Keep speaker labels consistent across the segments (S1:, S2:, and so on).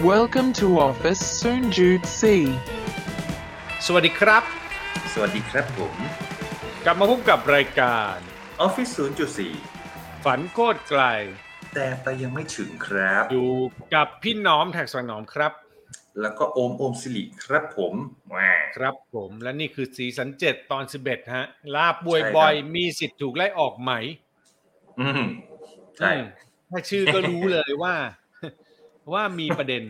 S1: Welcome to Office Soon Jude C.
S2: สวัสดีครับ
S3: สวัสดีครับผม
S2: กลับมาพบกับรายการ
S3: Office 0.4
S2: ฝันโคตรไกล
S3: แต่ไปยังไม่ถึงครับ
S2: อยู่กับพี่น้อมแท็กสวนหนอมครับ
S3: แล้วก็โอมโอมสิริครับผมแหม
S2: ครับผมและนี่คือซีซั่นเจ็ดตอนสิบเอ็ดฮะ ลาป่วย
S3: ใช่ครับ
S2: บ่อยมีสิทธิ์ถูกไล่ออกไหม
S3: อืมใช่
S2: อืมถ้าชื่อก็รู้เลยว่า ว่ามีประเด็น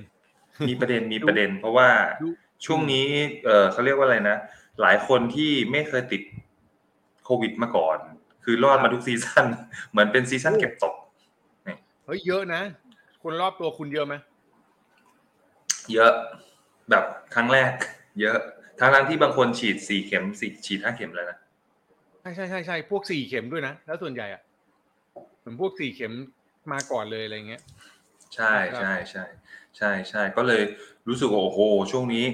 S3: มีประเด็นมีประเด็น เพราะว่า
S2: ดู
S3: ช่วงนี้ เออเขาเรียกว่าอะไรนะ หลายคนที่ไม่เคยติดโควิดมาก่อน คือรอดมาทุกซีซั่นเหมือนเป็นซีซั่นเก็บตก
S2: เฮ้ยเยอะนะ คนรอบตัวคุณเยอะไหม
S3: เยอะแบบครั้งแรก เยอะทั้งทั้งๆที่บางคนฉีดสี่เข็มสี่ฉีดห้าเข็มแล้วนะ
S2: ใช่ใช่ใช่ใช่พวกสี่เข็มด้วยนะ แล้วส่วนใหญ่อะเหมือนพวกสี่เข็มมาก่อนเลยอะไรเงี้ย
S3: ใช่
S2: ครับ
S3: ใช่ใช่ใช่ใช่ก็เลยรู้สึกว่าโอ้โห ช่วงนี้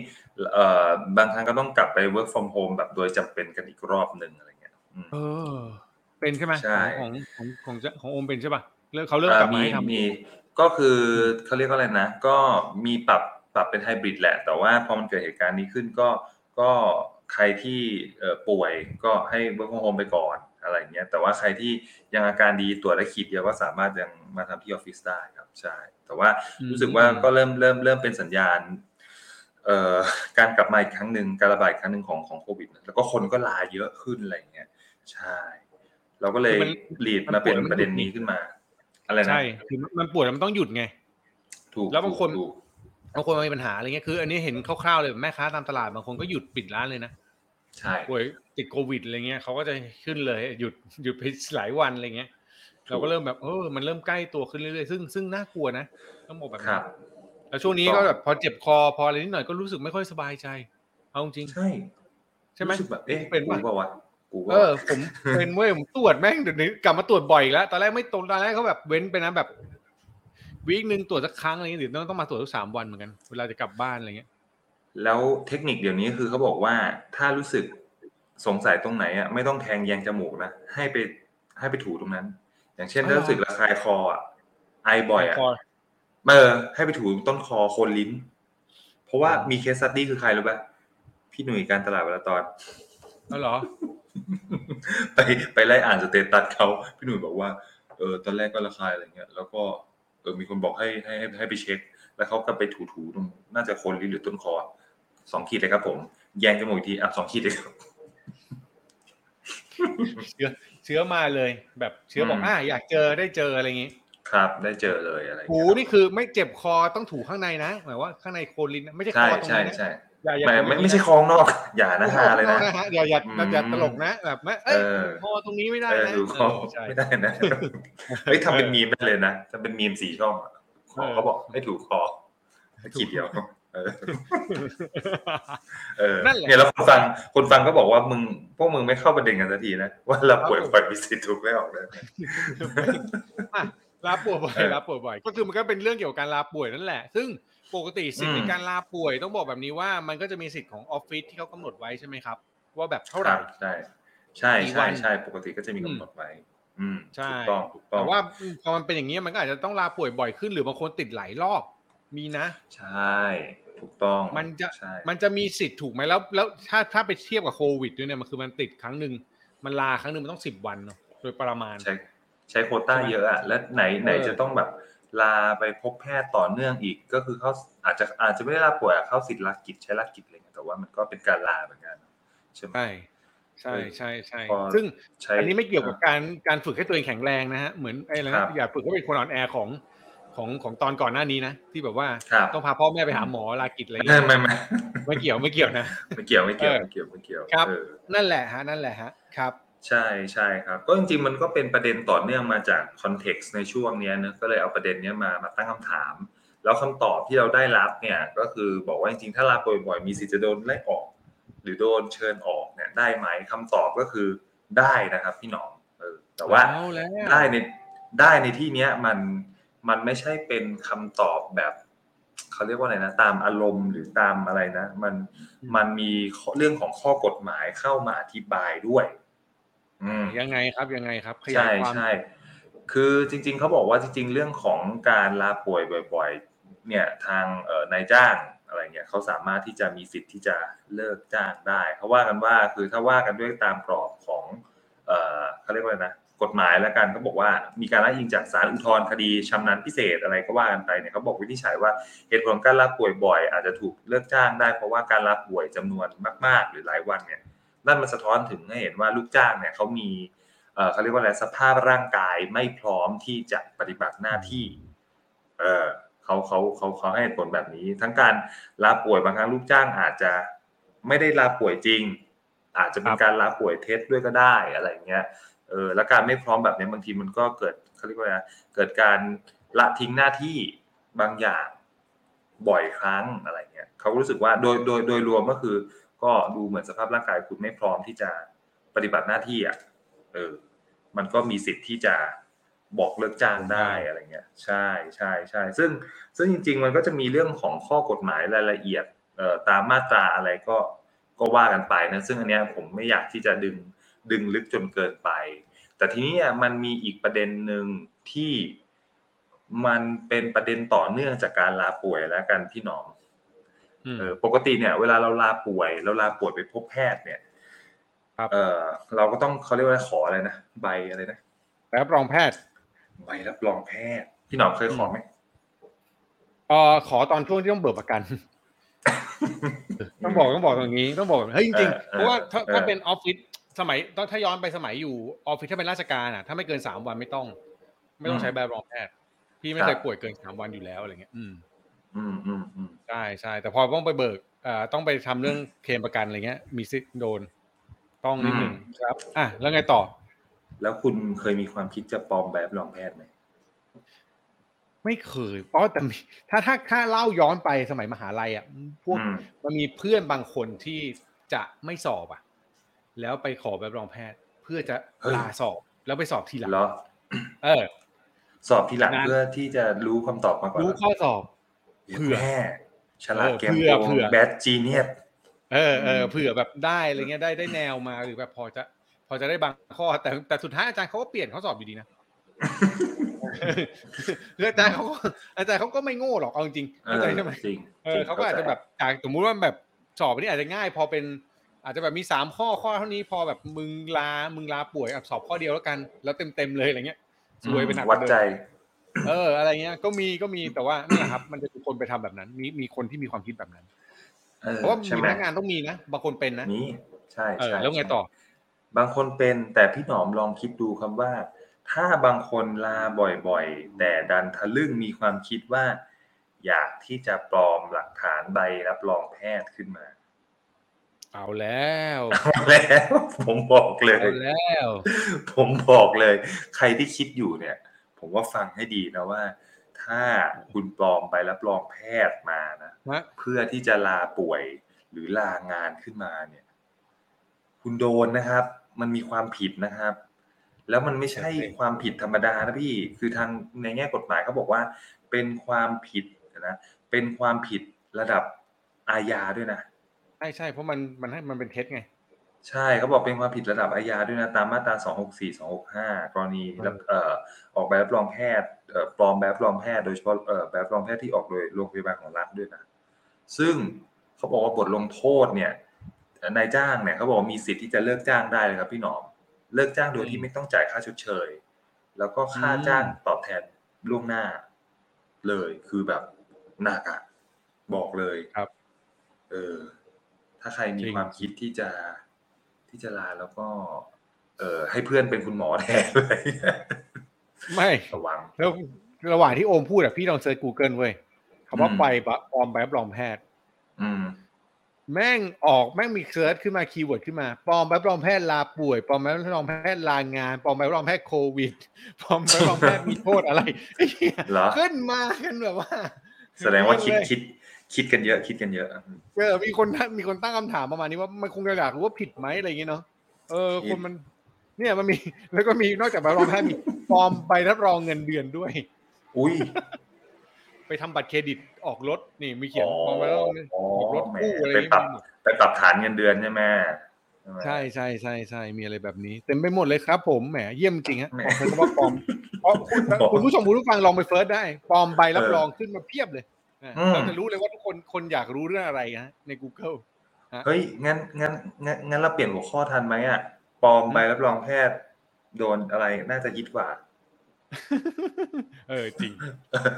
S3: เอ่อบางครั้งก็ต้องกลับไป work from home แบบโดยจำเป็นกันอีกรอบหนึ่งอะไรเงี้ยอืม
S2: เออ เป็นใช่ไหม
S3: ใช่
S2: ของของของของของโอมเป็นใช่ป่ะเริ่มเขาเริ่ม
S3: เอ่อก
S2: ลับมา
S3: มี
S2: ให้ทำ
S3: มีก็คือเขาเรียกว่าอะไรนะ ก็มีปรับปรับเป็นไฮบริดแหละ แต่ว่าพอมันเกิดเหตุการณ์นี้ขึ้นก็ก็ใครที่เอ่อป่วยก็ให้ work from home ไปก่อน อะไรเงี้ย แต่ว่าใครที่ยังอาการดีตรวจและขีดเดียวก็สามารถยังมาทำที่ออฟฟิศได้ครับใช่ แต่ว่ารู้สึกว่าก็เริ่มเริ่มเริ่มเป็นสัญญาณเอ่อการกลับมาอีกครั้งหนึ่งการระบาดอีกครั้งหนึ่งของของโควิดแล้วก็คนก็ลาเยอะขึ้นอะไรอย่างเงี้ยใช่ เราก็เลย
S2: คือมัน
S3: ลีด
S2: มัน
S3: มาเป็น
S2: ปวดแล้วมัน
S3: ประเด็น
S2: หยุด
S3: นี้ขึ้นมา อะไรนะ
S2: ใช่คือมันปวดแล้วมันต้องหยุดไง
S3: ถูก
S2: แล้วบางคน
S3: ถูก
S2: บางคนมันมีปัญหาอะไรเงี้ยคือ อันนี้เห็นคร่าวๆเลยแบบแม่ค้าตามตลาดบางคนก็หยุดปิดร้านเลยนะ
S3: ใช่
S2: ป่วย ติดโควิดอะไรเงี้ยเขาก็จะขึ้นเลยหยุดหยุดไปหลายวันอะไรเงี้ย เราก็เริ่มแบบเออมันเริ่มใกล้ตัวขึ้นเรื่อยๆซึ่งซึ่งน่ากลัวนะต้องบอกแบบ
S3: ครั
S2: นี้
S3: บ
S2: แล้วช่วงนี้ก็แบบพอเจ็บคอพออะไรนิดหน่อยก็รู้สึกไม่ค่อยสบายใจเอาจริง
S3: ใช่
S2: ใช่ไหม
S3: รู้สึกแบบเอ๊ะ
S2: เป็น
S3: กู
S2: ปะ
S3: เปล่าวะกู
S2: เออผมเป็นเว้ยผมตรวจแม่งเดี๋ยวนี้กลับมาตรวจบ่อยอีกแล้วตอนแรกไม่ตรงตอนแรกเขาแบบเว้นไปนะแบบweek หนึ่งตรวจสักครั้งอะไรเงี้ยเดี๋ยวต้องต้องมาตรวจทุกสามวันเหมือนกัน เวลาจะกลับบ้านอะไรเงี้ย
S3: แล้วเทคนิคเดี๋ยวนี้คือเขาบอกว่าถ้ารู้สึก สงสัยตรงไหนอะไม่ต้องแทงแยงจมูกนะให้ไปให้ไปถูตรงนั้น อย่างเช่นถ้ารู้สึกระคายคออะไอบ่อยอะ
S2: คอ
S3: เออให้ไปถูต้นคอโคนลิ้น เพราะว่า
S2: อ๋อ
S3: มี case study คือใครรู้ป่ะพี่หนุ่ยการตลาดเวลาตอน
S2: แล้วเหรอ
S3: ไปไปไล่อ่านสเตตัสเขาพี่หนุ่ยบอกว่าเออตอนแรกก็ระคายอะไรเงี้ย แล้วก็เออมีคนบอกให้ให้ให้ให้ไปเช็ค แล้วเขาก็ไปถูถูๆตรงน่าจะโคนลิ้นหรือต้นคอสองขีดเลยครับผม แยงจมูกอีกทีอะสองขีดเลยครับ
S2: เชื้อเชื้อมาเลย แบบเชื้อบอก
S3: อืม
S2: อ่าอยากเจอได้เจออะไรอย่างงี้
S3: ครับ ได้เจอเลยอะไร
S2: หู
S3: เงี้ย
S2: นี่คือไม่เจ็บคอต้องถูข้างในนะหมายว่าข้างในโคนลิ้นนะไม่ใช่ค
S3: ใช่
S2: อตรง
S3: ใช่
S2: นี้นะ
S3: ใช่
S2: อย่าอย่า
S3: ไม่
S2: ตรง
S3: ไม่
S2: นี้
S3: ไม่ใช่คลองนอก อย่านะฮาเลยนะ
S2: ฮะอย่าอย่า
S3: อืม
S2: อย่าตลกนะแบบไม่เอ้ย
S3: เออ
S2: คอตรงนี้ไม่ได้
S3: เออ
S2: นะ
S3: ดูคอ
S2: เออใช่
S3: ไม่ได้นะเฮ้ยทำเป็นมีมได้เลยนะทำเป็นมีมสี่ช่องอะขอ
S2: เออ
S3: เขาบอกให้ถูกคอขีดเดียว เออเออ
S2: นั่นแหละ
S3: เนี่ยแล้วคนฟังคนฟังก็บอกว่ามึงพวกมึงไม่เข้าประเด็นกันสักทีนะว่าเราป่วยไฟมีสิทธิ์ถูกไม่ออกเลย
S2: อะลาป่วยบ่อย
S3: เออ
S2: ลาป่วยบ่อยก็คือมันก็เป็นเรื่องเกี่ยวกับการลาป่วยนั่นแหละ ซึ่งปกติสิทธิ์
S3: อืม
S2: ในการลาป่วยต้องบอกแบบนี้ว่ามันก็จะมีสิทธิ์ของออฟฟิศที่เขากำหนดไว้ใช่ไหมครับ ว่าแบบเท่าไห
S3: ค
S2: ร่
S3: รับใช่ใช่
S2: กี่วั
S3: ใช่
S2: น
S3: ใช่ปกติก็จะมีกำหนดไว้อืม
S2: ใช่
S3: ถูกต้องถูกต้อง
S2: แต่ว่าพอมันเป็นอย่างนี้ยมันก็อาจจะต้องลาป่วยบ่อยขึ้น หรือบางคนติดหลายรอบมีนะ
S3: ใช่ ถูกต้อง
S2: มันจะ
S3: ใช่
S2: มันจะมีสิทธิ์ถูกไหมแล้วแล้วถ้าถ้าไปเทียบกับโควิดด้วยเนี่ยมันคือมันติดครั้งหนึ่งมันลาครั้งหนึ่งมันต้องสิบวันเนาะโดยประมาณ
S3: ใช้ใช้โควต้า
S2: ใช่ไหม
S3: เยอะอะและไหนไหน
S2: เออ
S3: จะต้องแบบลาไปพบแพทย์ต่อเนื่องอีกก็คือเขาอาจจะอาจจะไม่ได้ลาป่วยอะเข้าสิทธิ์ลากิจใช้ลากิจอะไรเงี้ยแต่ว่ามันก็เป็นการลาเหมือนกันใช่ไหม
S2: ใช่ใช่ใช่ใช่
S3: พอ
S2: ซึ่ง
S3: ใช้
S2: อันนี้ไม่เกี่ยวกับการการฝึกให้ตัวเองแข็งแรงนะฮะเหมือนไอ้อะไร
S3: ครั
S2: นะ
S3: บ
S2: อย่าฝึกให้เป็นคนอ่อนแอของ ของของตอนก่อนหน้านี้นะ ที่แบบว่า
S3: ครับ
S2: ต้องพาพ่อแม่ไปหาหมอลากิจอะไร
S3: ไม่
S2: เงี้ย
S3: ไม่ไม่
S2: ไม่เกี่ยวไม่เกี่ยวนะ
S3: ไม่เกี่ยวไม่เกี่ยว
S2: เออ
S3: ไม่เกี่ยวไม่เกี่ยว
S2: ครับ
S3: เออ
S2: นั่นแหละฮะนั่นแหละฮะครับ
S3: ใช่ใช่ครับ ก็จริงๆมันก็เป็นประเด็นต่อเนื่องมาจากคอนเท็กซ์ในช่วงเนี้ยเนอะก็เลยเอาประเด็นเนี้ยมามาตั้งคำถาม แล้วคำตอบที่เราได้รับเนี่ยก็คือบอกว่าจริงๆถ้าลาป่วยบ่อยมีสิทธิ์จะโดนไล่ออก หรือโดนเชิญออกเนี่ยได้ไหมคำตอบก็คือได้นะครับ พี่หนอมเออแต่ว่า
S2: เอาแล้ว
S3: ได้ในได้ในที่เนี้ยมัน มันไม่ใช่เป็นคำตอบแบบเขาเรียกว่าอะไรนะ ตามอารมณ์หรือตามอะไรนะ มันมันมีข้อเรื่องของข้อกฎหมายเข้ามาอธิบายด้วย อืม
S2: ยังไงครับยังไงครับขยา
S3: ใช่
S2: ยความ
S3: ใช่คือจริง ๆเขาบอกว่าจริง ๆ เรื่องของการลาป่วยบ่อยๆ เนี่ยทางเอ่อนายจ้างอะไรเงี้ยเขาสามารถที่จะมีสิทธิ์ที่จะเลิกจ้างได้เขาว่ากันว่าคือถ้าว่ากันด้วยตามกรอบของเอ่อเขาเรียกว่าอะไรนะ กฎหมายแล้วกันเขาบอกว่ามีการอ้างอิงจากศาลอุทธรณ์คดีชำนาญพิเศษอะไรก็ว่ากันไปเนี่ยเขาบอกวินิจฉัยว่าเหตุผลการลาป่วยบ่อยอาจจะถูกเลิกจ้างได้เพราะว่าการลาป่วยจำนวนมาก ๆ หรือหลายวันเนี่ยนั่นมันสะท้อนถึงให้เห็นว่าลูกจ้างเนี่ยเขามีเขาเรียกว่าอะไรสภาพร่างกายไม่พร้อมที่จะปฏิบัติหน้าที่เออเขาเขาเขาเขาให้เหตุผลแบบนี้ ทั้งการลาป่วยบางครั้งลูกจ้างอาจจะไม่ได้ลาป่วยจริง อาจจะเป็นการลาป่วยเท็จด้วยก็ได้อะไรเงี้ย เออแล้วการไม่พร้อมแบบนี้บางทีมันก็เกิดเขาเรียกว่าอะไรเกิดการละทิ้งหน้าที่บางอย่างบ่อยครั้งอะไรเงี้ยเขารู้สึกว่าโดยโดยโดยรวมก็คือ ก็ดูเหมือนสภาพร่างกายคุณไม่พร้อมที่จะปฏิบัติหน้าที่อะเออ มันก็มีสิทธิ์ที่จะบอกเลิกจ้างได้อะไรเงี้ย ใช่ใช่ใช่ซึ่งซึ่งจริง ๆ มันก็จะมีเรื่องของข้อกฎหมายรายละเอียดเอ่อตามมาตราอะไรก็ก็ว่ากันไปนะซึ่งอันเนี้ยผมไม่อยากที่จะดึง ดึงลึกจนเกินไป แต่ทีนี้อะมันมีอีกประเด็นหนึ่งที่มันเป็นประเด็นต่อเนื่องจากการลาป่วยแล้วกันพี่หนอม
S2: อืม
S3: เออปกติเนี่ย เวลาเราลาป่วย เราลาป่วยไปพบแพทย์เนี่ย
S2: ครับ
S3: เออเราก็ต้องเขาเรียกว่าขออะไรนะใบอะไรนะ
S2: รับรองแพทย์
S3: ใบรับรองแพทย์ พี่หนอมเคยขอไหม
S2: เอ่อขอตอนช่วงที่ต้องเบิกประกันต้องบอกต้องบอกตรงนี้ต้องบอกเฮ้ยจริงๆ
S3: เออ
S2: เพราะว่าถ้า
S3: เออ
S2: ถ้าเป็นออฟฟิศ สมัยต้องถ้าย้อนไปสมัยอยู่ออฟฟิศถ้าเป็นราชการอะถ้าไม่เกินสามวันไม่ต้อง ไม่ต้องใช้ใบรับรองแพทย์พี่ไม่เคยป่วยเกินสามวันอยู่แล้วอะไรเงี้ย อืม
S3: อืมอืมอืม
S2: ใช่ใช่แต่พอต้องไปเบิกเอ่อต้องไปทำเรื่องเคลมประกันอะไรเงี้ย มีสิทธิ์โดน ต้องนิดหนึ่งครับ อะแล้วไงต่อ
S3: แล้วคุณเคยมีความคิดจะปลอมใบรับรองแพทย์ไหม
S2: ไม่เคยเพราะแต่มีถ้าถ้าถ้าเล่าย้อนไปสมัยมหาลัยอะพวก
S3: อืม
S2: มันมีเพื่อนบางคนที่จะไม่สอบอะ แล้วไปขอใบรับรองแพทย์ เพื่อจะลาสอบแล้วไปสอบทีหลัง
S3: เหรอ
S2: เออ
S3: สอบทีหลัง
S2: งาน
S3: เพื่อที่จะรู้คำตอบมาก่อน
S2: รู้ข้อสอบเผื่อ
S3: แม่ฉลาดเกม
S2: เผื่อ
S3: โก
S2: เผื่
S3: ง
S2: อ
S3: แบดจีเนียส
S2: เออเออ
S3: อืม
S2: เผื่อแบบได้อะไรเงี้ยได้ได้แนวมาหรือแบบพอจะ พอจะได้บางข้อ แต่แต่สุดท้ายอาจารย์เขาก็เปลี่ยนข้อสอบอยู่ดีนะคืออาจารย์เขาก็อาจารย์เขาก็ไม่โง่หรอกเอาจริงๆเข้าใจใช่ไหม
S3: จริง
S2: เออเขาก็อาจจะแบบจากสมมุติว่าแบบสอบอันนี้อาจจะง่าย พอเป็น อาจจะแบบมีสามข้อข้อเท่านี้พอแบบมึงลามึงลาป่วยอะสอบข้อเดียวแล้วกัน แล้วเต็มเต็มๆเลยอะไรเงี้ยสวยไปหนักก
S3: วัด
S2: ว่าเดิ
S3: ใจ
S2: มเออ อะไรเงี้ย ก็มีก็มีแต่ว่านี่นแหละครับ มันจะมีคนไปทำแบบนั้น มีมีคนที่มีความคิดแบบนั้น
S3: เออ
S2: เพราะว่า
S3: ใช่
S2: มี
S3: ไห
S2: พ
S3: ม
S2: นักงานต้องมีนะบางคนเป็นนะ
S3: นี่ใช่
S2: เออ
S3: ใช่
S2: แล้วไงต่อ
S3: บางคนเป็นแต่พี่หนอมลองคิดดูคำว่า ถ้าบางคนลาบ่อยๆ แต่ดันทะลึ่งมีความคิดว่า อยากที่จะปลอมหลักฐานใบรับรองแพทย์ขึ้นมา
S2: เอาแล้ว
S3: เอาแล้วผมบอกเลย
S2: เอาแล้ว
S3: ผมบอกเลย ใครที่คิดอยู่เนี่ย ผมว่าฟังให้ดีนะว่า ถ้าคุณปลอมใบรับรองแพทย์มานะ
S2: ฮะ
S3: เพื่อที่จะลาป่วยหรือลางานขึ้นมาเนี่ย คุณโดนนะครับ มันมีความผิดนะครับ แล้วมันไม่ใช่ความผิดธรรมดานะพี่ คือทางในแง่กฎหมายเขาบอกว่า เป็นความผิดนะเป็นความผิดระดับอาญาด้วยนะ
S2: ใช่ใช่เพราะมันมันให้มันเป็นเท็จไง
S3: ใช่เขาบอกเป็นความผิดระดับอาญาด้วยนะ ตามมาตรา 264 265 กรณีรับเอ่อออกใบรับรองแพทย์เอ่อปลอมใบรับรองแพทย์โดยเฉพาะเอ่อใบรับรองแพทย์ที่ออกโดยโรงพยาบาลของรัฐด้วยนะ ซึ่งเขาบอกว่าบทลงโทษเนี่ยนายจ้างเนี่ยเขาบอกว่ามีสิทธิ์ที่จะเลิกจ้างได้เลยครับพี่หนอม เลิกจ้างโดยที่ไม่ต้องจ่ายค่าชดเชย แล้วก็ค่าจ้างตอบแทนล่วงหน้า เลยคือแบบหนักอะบอกเลย
S2: ครับ
S3: เออ ถ้าใครมี
S2: จริง
S3: ความคิดที่จะที่จะลาแล้วก็ เออให้เพื่อนเป็นคุณหมอแทนเลย
S2: ไม่
S3: ระวัง
S2: แล้วระหว่างที่โอมพูดอะพี่ลองเซิร์ช Google เว้ยคำว่า
S3: อืม
S2: ใบปลอมใบรับรองแพทย์
S3: อืม
S2: แม่งออกแม่งมี search ขึ้นมา keyword ขึ้นมาปลอมใบรับรองแพทย์ลาป่วยปลอมใบรับรองแพทย์ลางานปลอมใบรับรองแพทย์โควิดปลอมใบรับรองแพทย์มีโทษอะไรไอ้เหี้ย
S3: เหรอ
S2: ขึ้นมากันแบบว่า
S3: แสดงว่าคิด
S2: เลย
S3: คิด คิดกันเยอะ คิดกันเยอะ
S2: เออมีคนตั้งมีคนตั้งคำถามประมาณนี้ว่ามันคงจะอยากรู้ว่าผิดไหมอะไรอย่างเงี้ยเนาะเออ
S3: ผิด
S2: คนมัน เนี่ยมันมี แล้วก็มีนอกจากใบรับรองแพทย์มีปลอมใบรับรองเงินเดือนด้วย
S3: อุ้ย
S2: ไปทำบัตรเครดิตออกรถนี่มีเขียนปลอมใบรับรองเงิน
S3: อ๋อ
S2: ออกรถ
S3: แหม
S2: กู้อะไรอ
S3: ไป
S2: ย่าง
S3: ปรับ
S2: เงี้ย
S3: ไปปรับฐานเงินเดือนใช่ไหมไหม
S2: ใช่ใช่ใช่ใช่มีอะไรแบบนี้ เต็มไปหมดเลยครับผมแหมเยี่ยมจริงฮะ
S3: แหม
S2: ขอใช้คำว่าปลอมเพราะคุณ
S3: ปลอม
S2: คุณผู้ชมคุณผู้ฟังลองไปเฟิร์สได้ปลอมใบรับรองขึ้นมาเพียบเลยนะ
S3: อืม
S2: เราจะรู้เลยว่าทุกคนคนอยากรู้เรื่องอะไรฮะใน Google
S3: เฮ้ยงั้นงั้นงั้นงั้นเราเปลี่ยนหัวข้อทันไหมอะปลอมใบรับรองแพทย์ โดนอะไรน่าจะฮิตกว่า
S2: เออจริง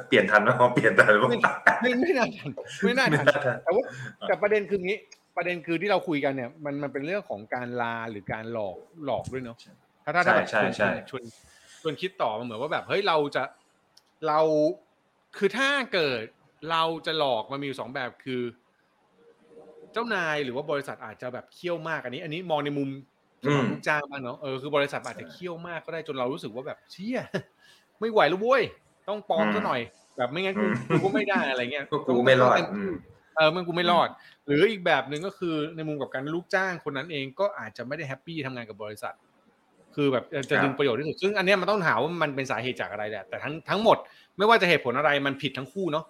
S3: เปลี่ยนทันไหมพอเปลี่ยนทันไหม
S2: ไม่ไม่น่าทันไม่น่า
S3: ไม่
S2: ทัน
S3: น่าทัน
S2: แต่ว่าแต่ประเด็นคืองี้ ประเด็นคือที่เราคุยกันเนี่ย มันมันเป็นเรื่องของการลาหรือการหลอกหลอกด้วยเนาะถ้าถ้าถ้าแบบ
S3: ใช่ใช่
S2: ชวนชวนชวนคิดต่อมันเหมือนว่าแบบเฮ้ยเราจะเราคือถ้าเกิด เราจะหลอกมันมีอยู่สองแบบคือ เจ้านายหรือว่าบริษัทอาจจะแบบเคี่ยวมากอันนี้ อันนี้มองในมุม
S3: อืม
S2: ลูกจ้างบ้างเนาะเออคือบริษัทอาจจะเคี่ยวมากก็ได้จนเรารู้สึกว่าแบบเชี่ยไม่ไหวแล้วเว้ยต้องปลอมซะหน่อย แบบไม่งั้นกู
S3: อืม
S2: กูก็ไม่ได้อะไรเงี้ย
S3: ก็กูไม่รอด
S2: ต้งเต็
S3: อื
S2: ที่
S3: ม
S2: เออมันกูไม่รอด หรืออีกแบบหนึ่งก็คือในมุมกับการลูกจ้างคนนั้นเองก็อาจจะไม่ได้ happy ทำงานกับบริษัท คือแบบจะจะ
S3: ครับ
S2: ดึงประโยชน์ที่สุดซึ่งอันเนี้ยมันต้องถามว่ามันเป็นสาเหตุจากอะไรแหละแต่ทั้งทั้งหมด ไม่ว่าจะเหตุผลอะไรมันผิดทั้งคู่เนาะ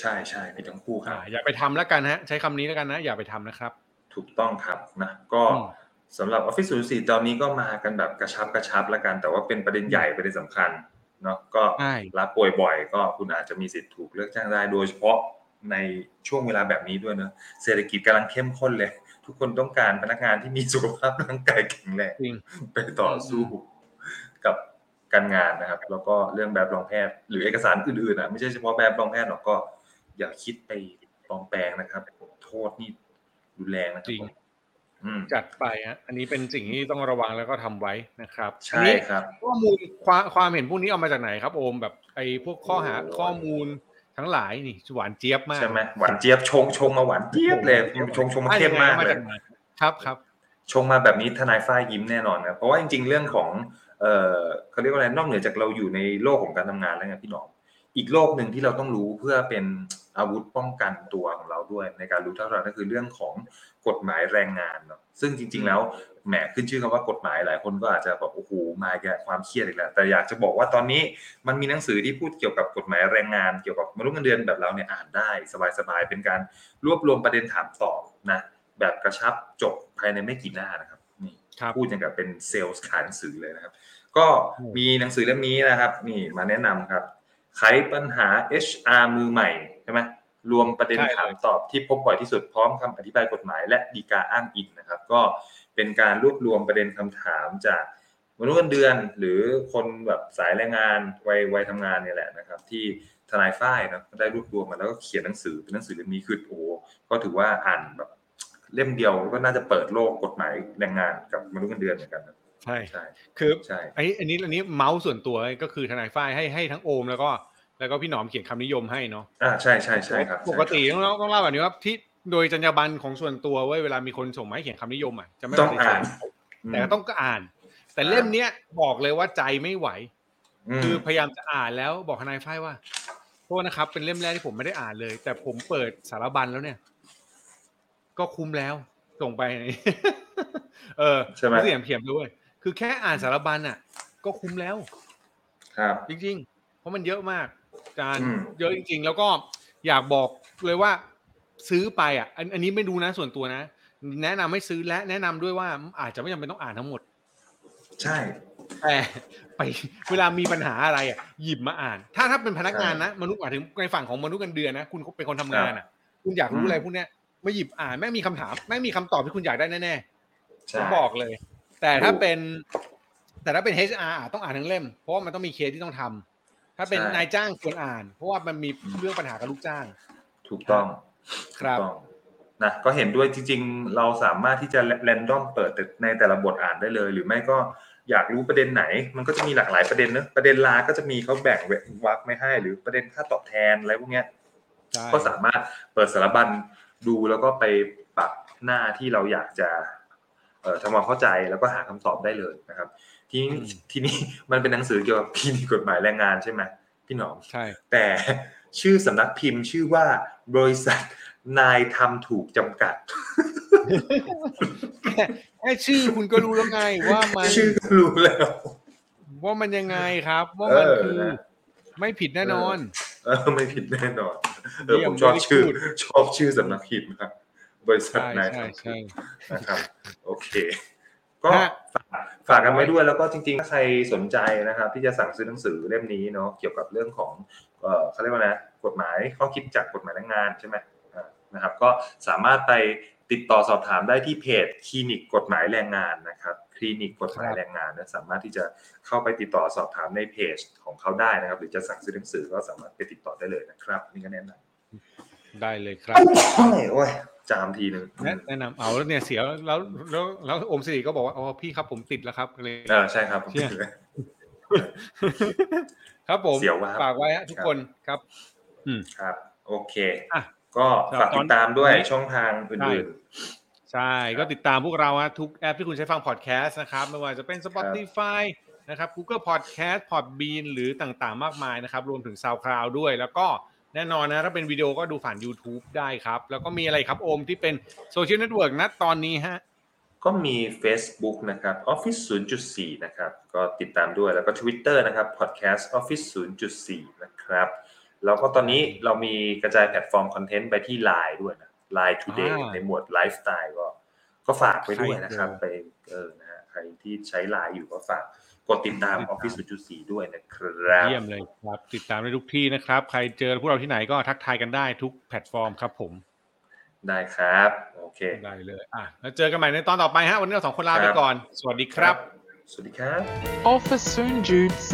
S3: ใช่ใช่มีทั้งคู่ครั
S2: อ่า
S3: บ
S2: อย่าไปทำแล้วกันฮะใช้คำนี้แล้วกันนะ อย่าไปทำนะครับ
S3: ถูกต้องครับนะก็
S2: อืม
S3: สำหรับ Office 04ตอนนี้ก็มากันแบบกระชับกระชับแล้วกัน แต่ว่าเป็นประเด็นใหญ่ประเด็นสำคัญเนาะก็
S2: ใช่
S3: รับป่วยบ่อยก็คุณอาจจะมีสิทธิ์ถูกเลิกจ้างได้โดยเฉพาะในช่วงเวลาแบบนี้ด้วยเนอะเศรษฐกิจกำลังเข้มข้นเลย ทุกคนต้องการพนักงานที่มีสุขภาพร่างกายแข็งแรง
S2: จริง
S3: ไปต่อสู้กับการงานนะครับ แล้วก็เรื่องแบบรองแพทย์หรือเอกสารอื่นๆอะไม่ใช่เฉพาะแบบรองแพทย์หรอกก็ อย่าคิดไปปลอมแปลงนะครับโทษนี่รุนแรงนะครั
S2: จ
S3: บ
S2: ริง
S3: ผมอืม
S2: จัดไปฮะอันนี้เป็นสิ่งที่ต้องระวังแล้วก็ทำไว้นะครับอัน
S3: ใช่
S2: นี้
S3: ครับ
S2: ข้อมูลความความเห็นพวกนี้เอามาจากไหนครับ โอมแบบไอ้พวกข้อหา
S3: โอ้
S2: ข้อมูลทั้งหลายนี่หวานเจี๊ยบมาก
S3: ใช่ไหมหวานเจี๊ยบชงชงมาหวานเจี๊ยบเลยชงชงมาเข้มมาก
S2: อะ
S3: เล
S2: ยังไง
S3: ย
S2: มาจากไหนครับครับ
S3: ชงมาแบบนี้ทนายฝ้ายยิ้มแน่นอนนะเพราะว่าจริงๆเรื่องของ เออเขาเรียกว่าอะไรนอกเหนือจากเราอยู่ในโลกของการทำงานแล้วไงพี่หนอม อีกโลกหนึ่งที่เราต้องรู้เพื่อเป็นอาวุธป้องกันตัวของเราด้วย ในการรู้เท่าทันก็คือเรื่องของกฎหมายแรงงานเนาะซึ่งจริง ๆ แล้วแหมขึ้นชื่อคำว่ากฎหมายหลายคนก็อาจจะแบบโอ้โหมาแกความเครียดอีกแล้วแต่อยากจะบอกว่าตอนนี้มันมีหนังสือที่พูดเกี่ยวกับกฎหมายแรงงาน เกี่ยวกับมนุษย์เงินเดือนแบบเราเนี่ยอ่านได้สบายๆเป็นการรวบรวมประเด็นถามตอบนะแบบกระชับจบภายในไม่กี่หน้านะครับนี่
S2: ครับ
S3: พูดอย่างกับเป็นเซลล์ขายหนังสือเลยนะครับ ก็
S2: อืม
S3: มีหนังสือเล่มนี้นะครับ นี่มาแนะนำครับ ไขปัญหา HR มือใหม่ใช่ไหมรวมประเด็น
S2: ใช่เลย
S3: ถามตอบที่พบบ่อยที่สุดพร้อมคำอธิบายกฎหมาย และดีกาอ้างอิงนะครับ ก็เป็นการรวบรวมประเด็นคำถามจากมนุษย์เงินเดือน หรือคนแบบสายแรงงานวัยวัยทำงานเนี่ยแหละนะครับ ที่ทนายฝ้ายนะได้รวบรวมมาแล้วก็เขียนหนังสือเป็นหนังสือเล่มนี้คือโอ้โหก็ถือว่าอ่านแบบเล่มเดียวก็น่าจะเปิดโลกกฎหมายแรงงานกับมนุษย์เงินเดือนเหมือนกันนะ
S2: ใช่
S3: ใช่
S2: คือ
S3: ใช่
S2: ไอ้อันนี้อันนี้เมาส์ส่วนตัวก็คือทนายฝ้ายให้ให้ทั้งโอมแล้วก็ แล้วก็พี่หนอมเขียนคำนิยมให้เนาะ
S3: อ่าใช่ใช่ใช่ครับ
S2: ปกติต้องเล่าต้องเล่าแบบนี้ว่าที่โดยจรรยาบรรณของส่วนตัวเว้ยเวลามีคนส่งมาให้เขียนคำนิยมอะจะไม่
S3: ต้อง
S2: ปฏิเส
S3: อ่า
S2: ธ
S3: น
S2: แต่ก็ต้องก็อ่าน แต่เล่มเนี้ยบอกเลยว่าใจไม่ไหว
S3: ม
S2: คือพยายามจะอ่านแล้วบอกทนายฝ้ายว่าโทษนะครับ เป็นเล่มแรกที่ผมไม่ได้อ่านเลย แต่ผมเปิดสารบัญแล้วเนี่ย ก็คุ้มแล้วส่งไป เออ
S3: ใช่ไหม
S2: เสียงเพียมด้วย คือแค่อ่านสารบัญอะ ก็คุ้มแล้ว
S3: ครับ
S2: จริง ๆ เพราะมันเยอะมากจาน
S3: อืม
S2: เยอะจริง ๆ แล้วก็อยากบอกเลยว่าซื้อไปอะ อันอันนี้ไม่ดูนะส่วนตัวนะ แนะนำให้ซื้อและแนะนำด้วยว่าอาจจะไม่จำเป็นต้องอ่านทั้งหมด
S3: ใช่
S2: แต่ไปเวลามีปัญหาอะไรอะหยิบมาอ่าน ถ้าถ้าเป็นพนักงานนะมนุษย์หมายถึงในฝั่งของมนุษย์เงินเดือนนะคุณเป็นคนทำงานอะ คุณอยากรู้อะไรพวกเนี้ยมาหยิบอ่านแม่งมีคำถามแม่งมีคำตอบที่คุณอยากได้แน่ๆ
S3: ใช่
S2: ผมบอกเลย แต่ถ้า
S3: ถูก
S2: เป็น แต่ถ้าเป็น HR อะต้องอ่านทั้งเล่ม เพราะว่ามันต้องมีเคสที่ต้องทำถ้าเป็น
S3: ใช่
S2: นายจ้างควรอ่าน เพราะว่ามันมีเรื่องปัญหากับลูกจ้าง
S3: ถูกต้อง
S2: ครับ
S3: ถูกต้องนะก็เห็นด้วยจริง ๆ เราสามารถที่จะแรนดอมเปิดในแต่ละบทอ่านได้เลย หรือไม่ก็อยากรู้ประเด็นไหน มันก็จะมีหลากหลายประเด็นเนอะประเด็นลาก็จะมีเขาแบ่งวรรคไม่ให้ หรือประเด็นค่าตอบแทนอะไรพวกเนี้ย
S2: ใช่
S3: ก็สามารถเปิดสารบัญดูแล้วก็ไปปรับหน้าที่เราอยากจะเอ่อ ทำความเข้าใจแล้วก็หาคำตอบได้เลยนะครับ ทีนี้ทีนี้มันเป็นหนังสือเกี่ยวกับพิมพ์กฎหมายแรงงานใช่ไหมพี่หนอม
S2: ใช่
S3: แต่ชื่อสำนักพิมพ์ชื่อว่าบริษัทนายทำถูกจำกัด
S2: แค่ชื่อคุณก็รู้แล้วไง ว่ามัน
S3: ชื่อก็รู้แล้ว
S2: ว่ามันยังไงครับ ว่ามัน
S3: เออ
S2: คือ
S3: นะ
S2: ไม่ผิดแน่นอน
S3: เออไม่ผิดแน่นอนเออ
S2: เยี่ย
S3: ผมมชอบ
S2: very
S3: ชื่อ
S2: good
S3: ชอบชื่อสำนักพิมพ์ครับ บริษัท
S2: ใช่
S3: นาย
S2: ใช่
S3: ทำถู
S2: ใช่
S3: กนะครับ โอเค ก็
S2: ฮะ
S3: ฝากฝากกันไว้ด้วยแล้วก็จริงๆ ถ้าใครสนใจนะครับ ที่จะสั่งซื้อหนังสือเล่มนี้เนาะเกี่ยวกับเรื่องของเออเขาเรียกว่านะกฎหมายข้อคิดจากกฎหมายแรงงานใช่ไหมอ่านะครับ ก็สามารถไปติดต่อสอบถามได้ที่เพจคลินิกกฎหมายแรงงานนะครับคลินิกกฎหมายแรงงานนะสามารถที่จะเข้าไปติดต่อสอบถามในเพจของเขาได้นะครับ หรือจะสั่งซื้อหนังสือก็สามารถไปติดต่อได้เลยนะครับนี่ก็แนะนำ
S2: ได้เลยครับ
S3: โอ้ยโอ้ยจามทีหนึ่ง
S2: แนะแนะนำเอาแล้วเนี่ยเสียแล้วแล้วแล้วอมสิริก็บอกว่าอ๋อพี่ครับผมติดแล้วครับเลย
S3: เออใช่ครับ
S2: เชี่ยครับผม
S3: เสียววะ
S2: ฝากไว้ฮะทุกคนครับ
S3: ครับ โอเค
S2: อะ
S3: ก็ฝาก
S2: ตอน
S3: ติดตามด้วย
S2: นี้
S3: ช่องทางอื่น
S2: ใช่ก็ติดตามพวกเราฮะทุกแอปที่คุณใช้ฟังพอดแคสต์นะครับไม่ว่าจะเป็น Spotify นะครับ Google Podcast Podbean หรือต่างๆ มากมายนะครับ รวมถึง SoundCloud ด้วยแล้วก็ แน่นอนนะถ้าเป็นวิดีโอก็ดูผ่าน YouTube ได้ครับ แล้วก็มีอะไรครับโอมที่เป็นโซเชียลเน็ตเวิร์กนะตอนนี้ฮะ
S3: ๆก็มี Facebook นะครับ Office 0.4 นะครับ ก็ติดตามด้วยแล้วก็ Twitter นะครับ Podcast Office 0.4 นะครับแล้วก็ตอนนี้เรามีกระจายแพลตฟอร์ม content ไปที่ Line ด้วยนะ Line Today
S2: อ่า
S3: ในหมวดไลฟ์สไตล์ก็ ก็ฝากไปด้วยนะครับ
S2: ใช่
S3: ไปเออนะฮะใครที่ใช้ Line อยู่ก็ฝาก กดติดตาม
S2: ติดตาม
S3: Office 0.4 ด้วยนะครับ
S2: เยี่ยมเลยครับ ติดตามได้ทุกที่นะครับ ใครเจอพวกเราที่ไหนก็ทักทายกันได้ทุกแพลตฟอร์มครับผม
S3: ได้ครับ โอเค
S2: ได้เลยอะแล้วเจอกันใหม่ในตอนต่อไปฮะวันนี้เราสองคนลาไปก่อน สวัสดีครับ
S3: สวัสดีครับ
S1: Office Soon Jude C.